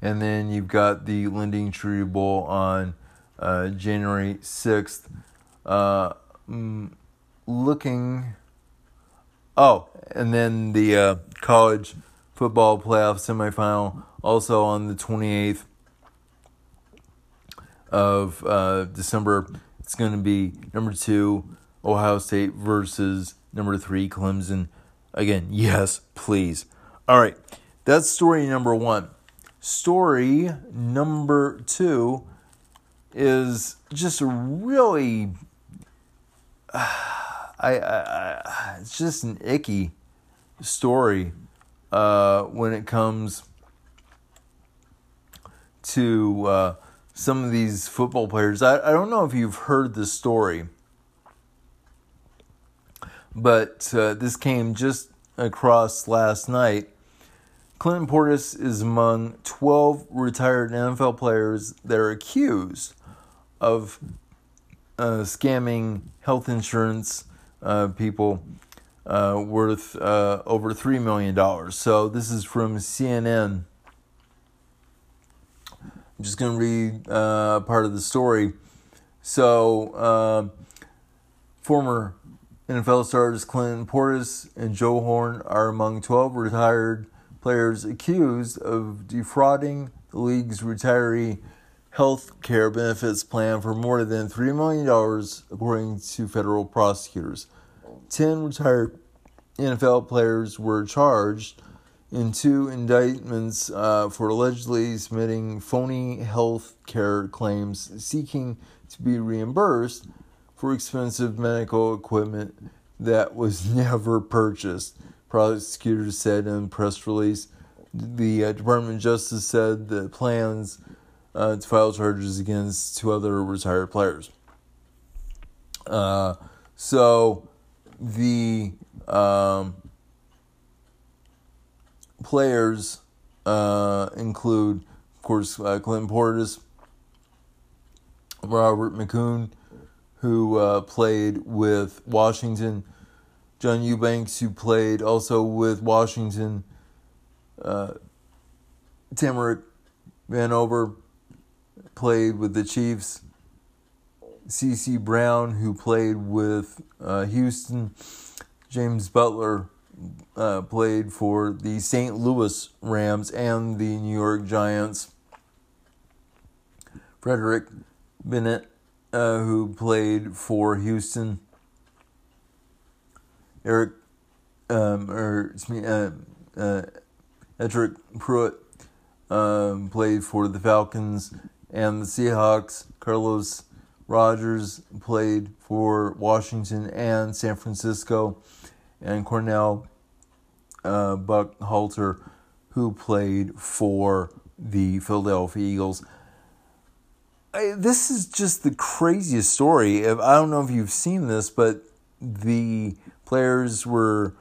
And then you've got the LendingTree Bowl on uh, January 6th. Uh, mm, looking. Oh, and then the uh, college football playoff semifinal also on the 28th of uh, December. It's going to be number two Ohio State versus number three, Clemson. Again, yes, please. All right, that's story number one. Story number two is just really. *sighs* I, I, I, it's just an icky story uh, when it comes to uh, some of these football players. I, I don't know if you've heard this story but uh, this came just across last night. Clinton Portis is among 12 retired NFL players that are accused of uh, scamming health insurance uh, people uh, worth uh, over $3 million. So this is from CNN. I'm just going to read uh, part of the story. So, former NFL stars Clinton Portis and Joe Horn are among 12 retired players accused of defrauding the league's retiree health care benefits plan for more than $3 million, according to federal prosecutors. 10 retired NFL players were charged in two indictments uh, for allegedly submitting phony health care claims seeking to be reimbursed for expensive medical equipment that was *laughs* never purchased. Prosecutors said in a press release. The uh, Department of Justice said the plans uh, to file charges against two other retired players. Uh, so the um, players uh, include, of course, uh, Clinton Portis, Robert McCune, who uh, played with Washington, John Eubanks, who played also with Washington, uh, Tamarick Vanover played with the Chiefs, C.C. Brown, who played with uh, Houston, James Butler uh, played for the St. Louis Rams and the New York Giants. Frederick Bennett uh, who played for Houston. Eric, um, or uh, uh, Etric Pruitt um, played for the Falcons and the Seahawks. Carlos Rogers played for Washington and San Francisco, and Correll uh, Buckhalter, who played for the Philadelphia Eagles. I, this is just the craziest story. I don't know if you've seen this, but the players were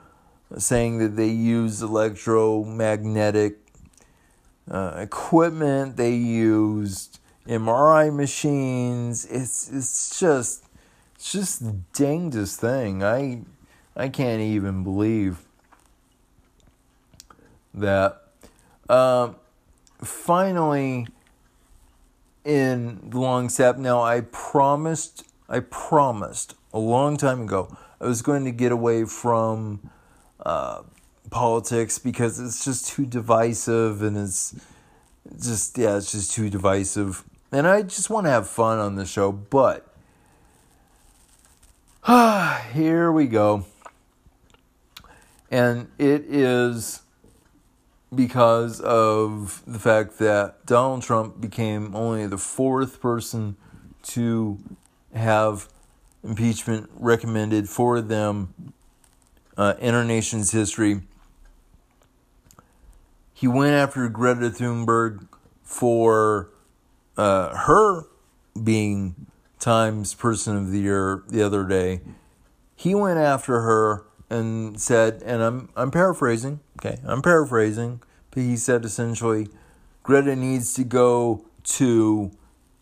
saying that they used electromagnetic uh, equipment. They used MRI machines. It's it's just it's just the dangest thing. I I can't even believe that. Um, finally in long step. Now, I promised, I promised a long time ago, I was going to get away from uh, politics because it's just too divisive and it's just, yeah, it's just too divisive. And I just want to have fun on the show, but *sighs* here we go. And it is because of the fact that Donald Trump became only the fourth person to have impeachment recommended for them uh, in our nation's history. He went after Greta Thunberg for uh, her being Times Person of the Year the other day. He went after her and said, and I'm I'm paraphrasing, okay, I'm paraphrasing, but he said essentially, Greta needs to go to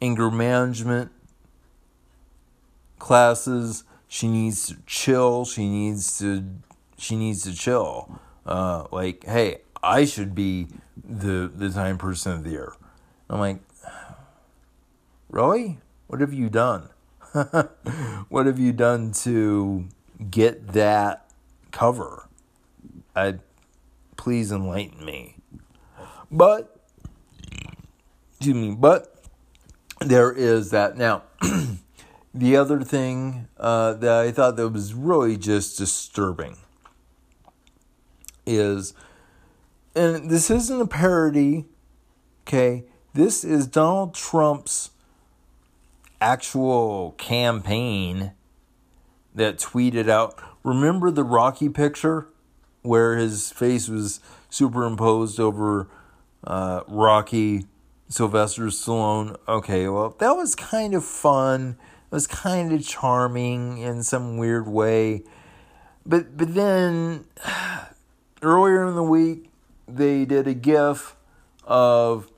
anger management classes. She needs to chill. She needs to she needs to chill. Uh, like, hey, I should be the the time person of the year. I'm like, really? What have you done? *laughs* what have you done to get that cover. I please enlighten me. But excuse me, but there is that now. *clears throat* the other thing uh, that I thought that was really just disturbing is, and this isn't a parody, okay? This is Donald Trump's actual campaign that tweeted out Remember the Rocky picture where his face was superimposed over uh, Rocky Sylvester Stallone? Okay, well, that was kind of fun. Was kind of charming in some weird way. But but then *sighs* earlier in the week they did a gif of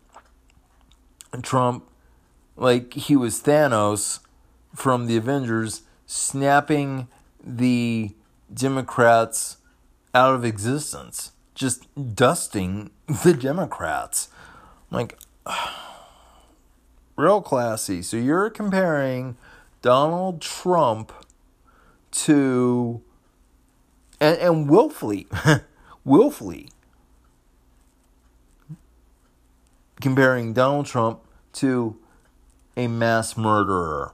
Trump like he was Thanos from the Avengers snapping the Democrats out of existence, just dusting *laughs* the Democrats. Like, *sighs* real classy. So you're comparing Donald Trump to, and, and willfully, *laughs* willfully comparing Donald Trump to a mass murderer.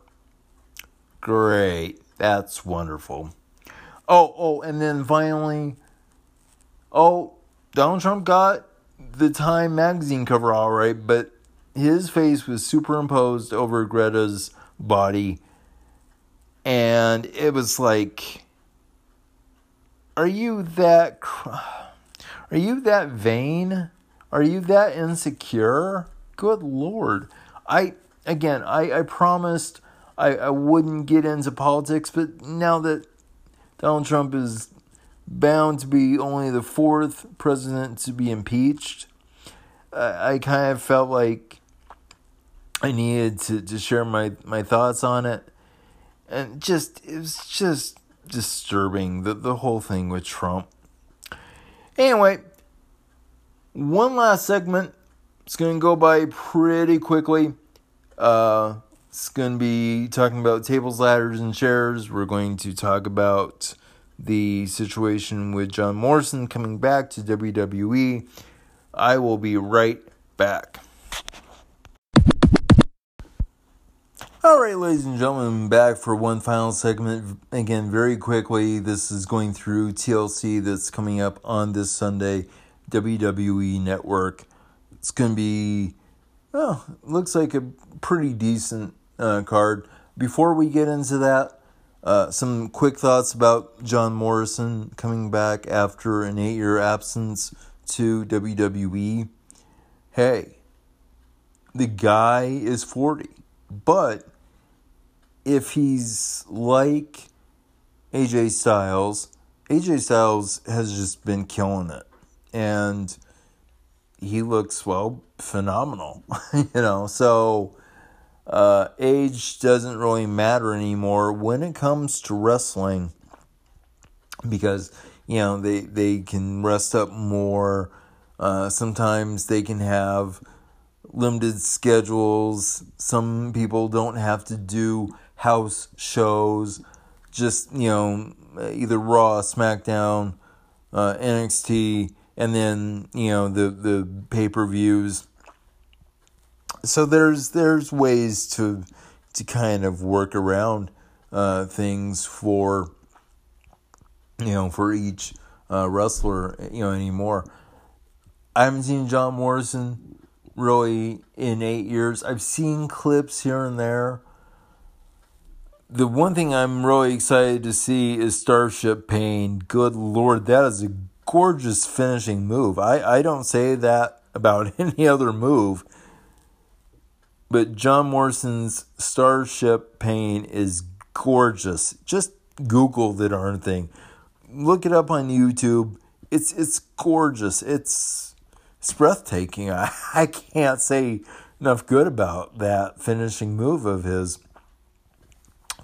Great. That's wonderful. Oh, oh, and then finally, oh, Donald Trump got the Time magazine cover all right, but his face was superimposed over Greta's body. And it was like, are you that, are you that vain? Are you that insecure? Good Lord. I, again, I, I promised I, I wouldn't get into politics, but now that Donald Trump is bound to be only the fourth president to be impeached. I, I kind of felt like I needed to, to share my, my thoughts on it. And just, it was just disturbing, the, the whole thing with Trump. Anyway, one last segment. It's going to go by pretty quickly. Uh, it's going to be talking about tables, ladders, and chairs. We're going to talk about the situation with John Morrison coming back to WWE. I will be right back. All right, ladies and gentlemen, back for one final segment. Again, very quickly, this is going through TLC that's coming up on this Sunday, WWE Network. It's going to be, oh, looks like a pretty decent uh, card. Before we get into that, uh, some quick thoughts about John Morrison coming back after an eight year absence to WWE. Hey, the guy is 40, but if he's like AJ Styles, AJ Styles has just been killing it. And he looks, well, phenomenal, *laughs* you know. So uh, age doesn't really matter anymore when it comes to wrestling because you know they they can rest up more. Uh, sometimes they can have limited schedules. Some people don't have to do house shows. Just you know, either Raw, SmackDown, uh, NXT, and then you know the the pay per views so there's there's ways to to kind of work around uh, things for you know for each uh, wrestler you know anymore. I haven't seen John Morrison really in eight years. I've seen clips here and there. The one thing I'm really excited to see is Starship Pain. Good lord, that is a gorgeous finishing move. I, I don't say that about *laughs* any other move. But John Morrison's Starship Pain is gorgeous. Just Google the darn thing. Look it up on YouTube. It's it's gorgeous. It's it's breathtaking. I, *laughs* I can't say enough good about that finishing move of his.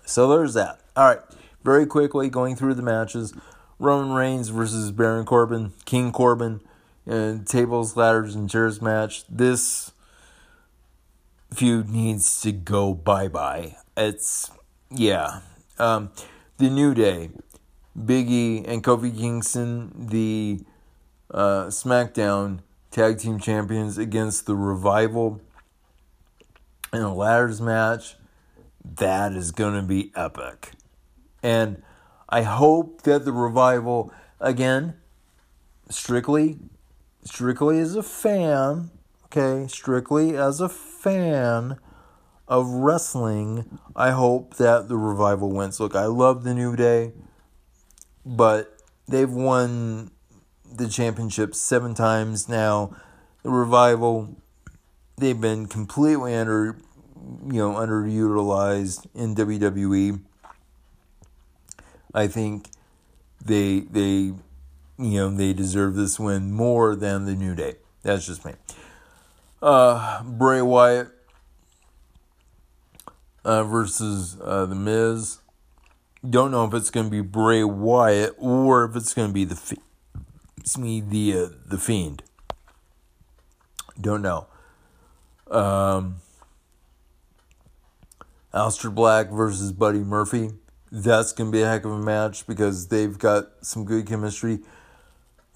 So there's that. All right, very quickly going through the matches. Roman Reigns versus Baron Corbin, King Corbin, and tables, ladders, and chairs match. This feud needs to go bye bye. It's yeah. Um, the New Day, Biggie and Kofi Kingston, the uh, SmackDown Tag Team Champions against the Revival in a ladders match. That is going to be epic. And I hope that the revival, again, strictly, strictly as a fan, okay, strictly as a fan of wrestling, I hope that the revival wins. Look, I love the New Day, but they've won the championship seven times now. The revival, they've been completely under, you know, underutilized in WWE. I think they they you know they deserve this win more than the New Day. That's just me. Uh, Bray Wyatt uh, versus uh, the Miz. Don't know if it's going to be Bray Wyatt or if it's going to be the it's me the uh, the Fiend. Don't know. Um, Aleister Black versus Buddy Murphy that's going to be a heck of a match because they've got some good chemistry.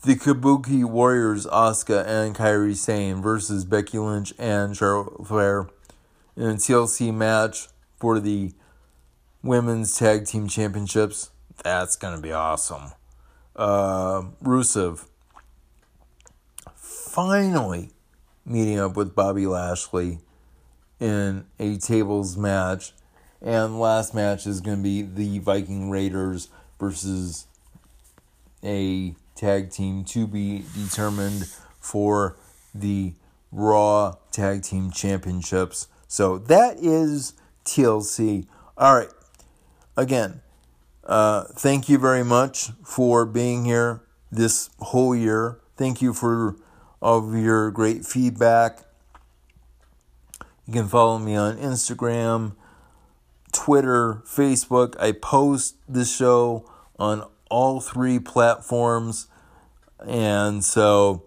The Kabuki Warriors, Asuka and Kairi Sane versus Becky Lynch and Charlotte Flair in a TLC match for the Women's Tag Team Championships. That's going to be awesome. Uh, Rusev finally meeting up with Bobby Lashley in a tables match and last match is going to be the Viking Raiders versus a tag team to be determined for the Raw Tag Team Championships. So that is TLC. All right. Again, uh, thank you very much for being here this whole year. Thank you for of your great feedback. You can follow me on Instagram Twitter, Facebook. I post the show on all three platforms. And so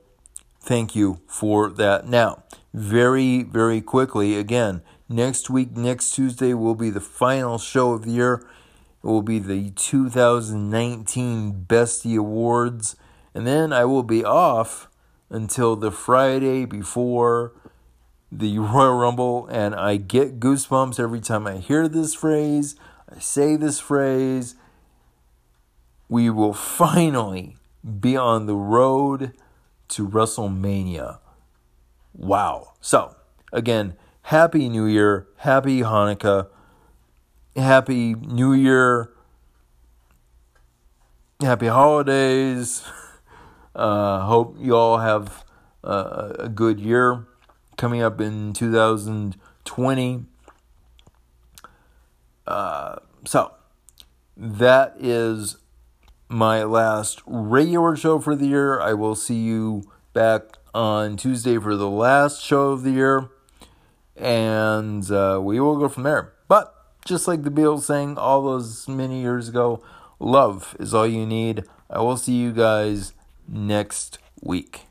thank you for that. Now, very, very quickly, again, next week, next Tuesday, will be the final show of the year. It will be the 2019 Bestie Awards. And then I will be off until the Friday before the Royal Rumble, and I get goosebumps every time I hear this phrase, I say this phrase. We will finally be on the road to WrestleMania. Wow. So, again, Happy New Year, Happy Hanukkah, Happy New Year, Happy Holidays. *laughs* Uh, hope you all have uh, a good year coming up in 2020. Uh, so, that is my last regular show for the year. I will see you back on Tuesday for the last show of the year, and uh, we will go from there. But just like the Beatles sang all those many years ago, love is all you need. I will see you guys next week.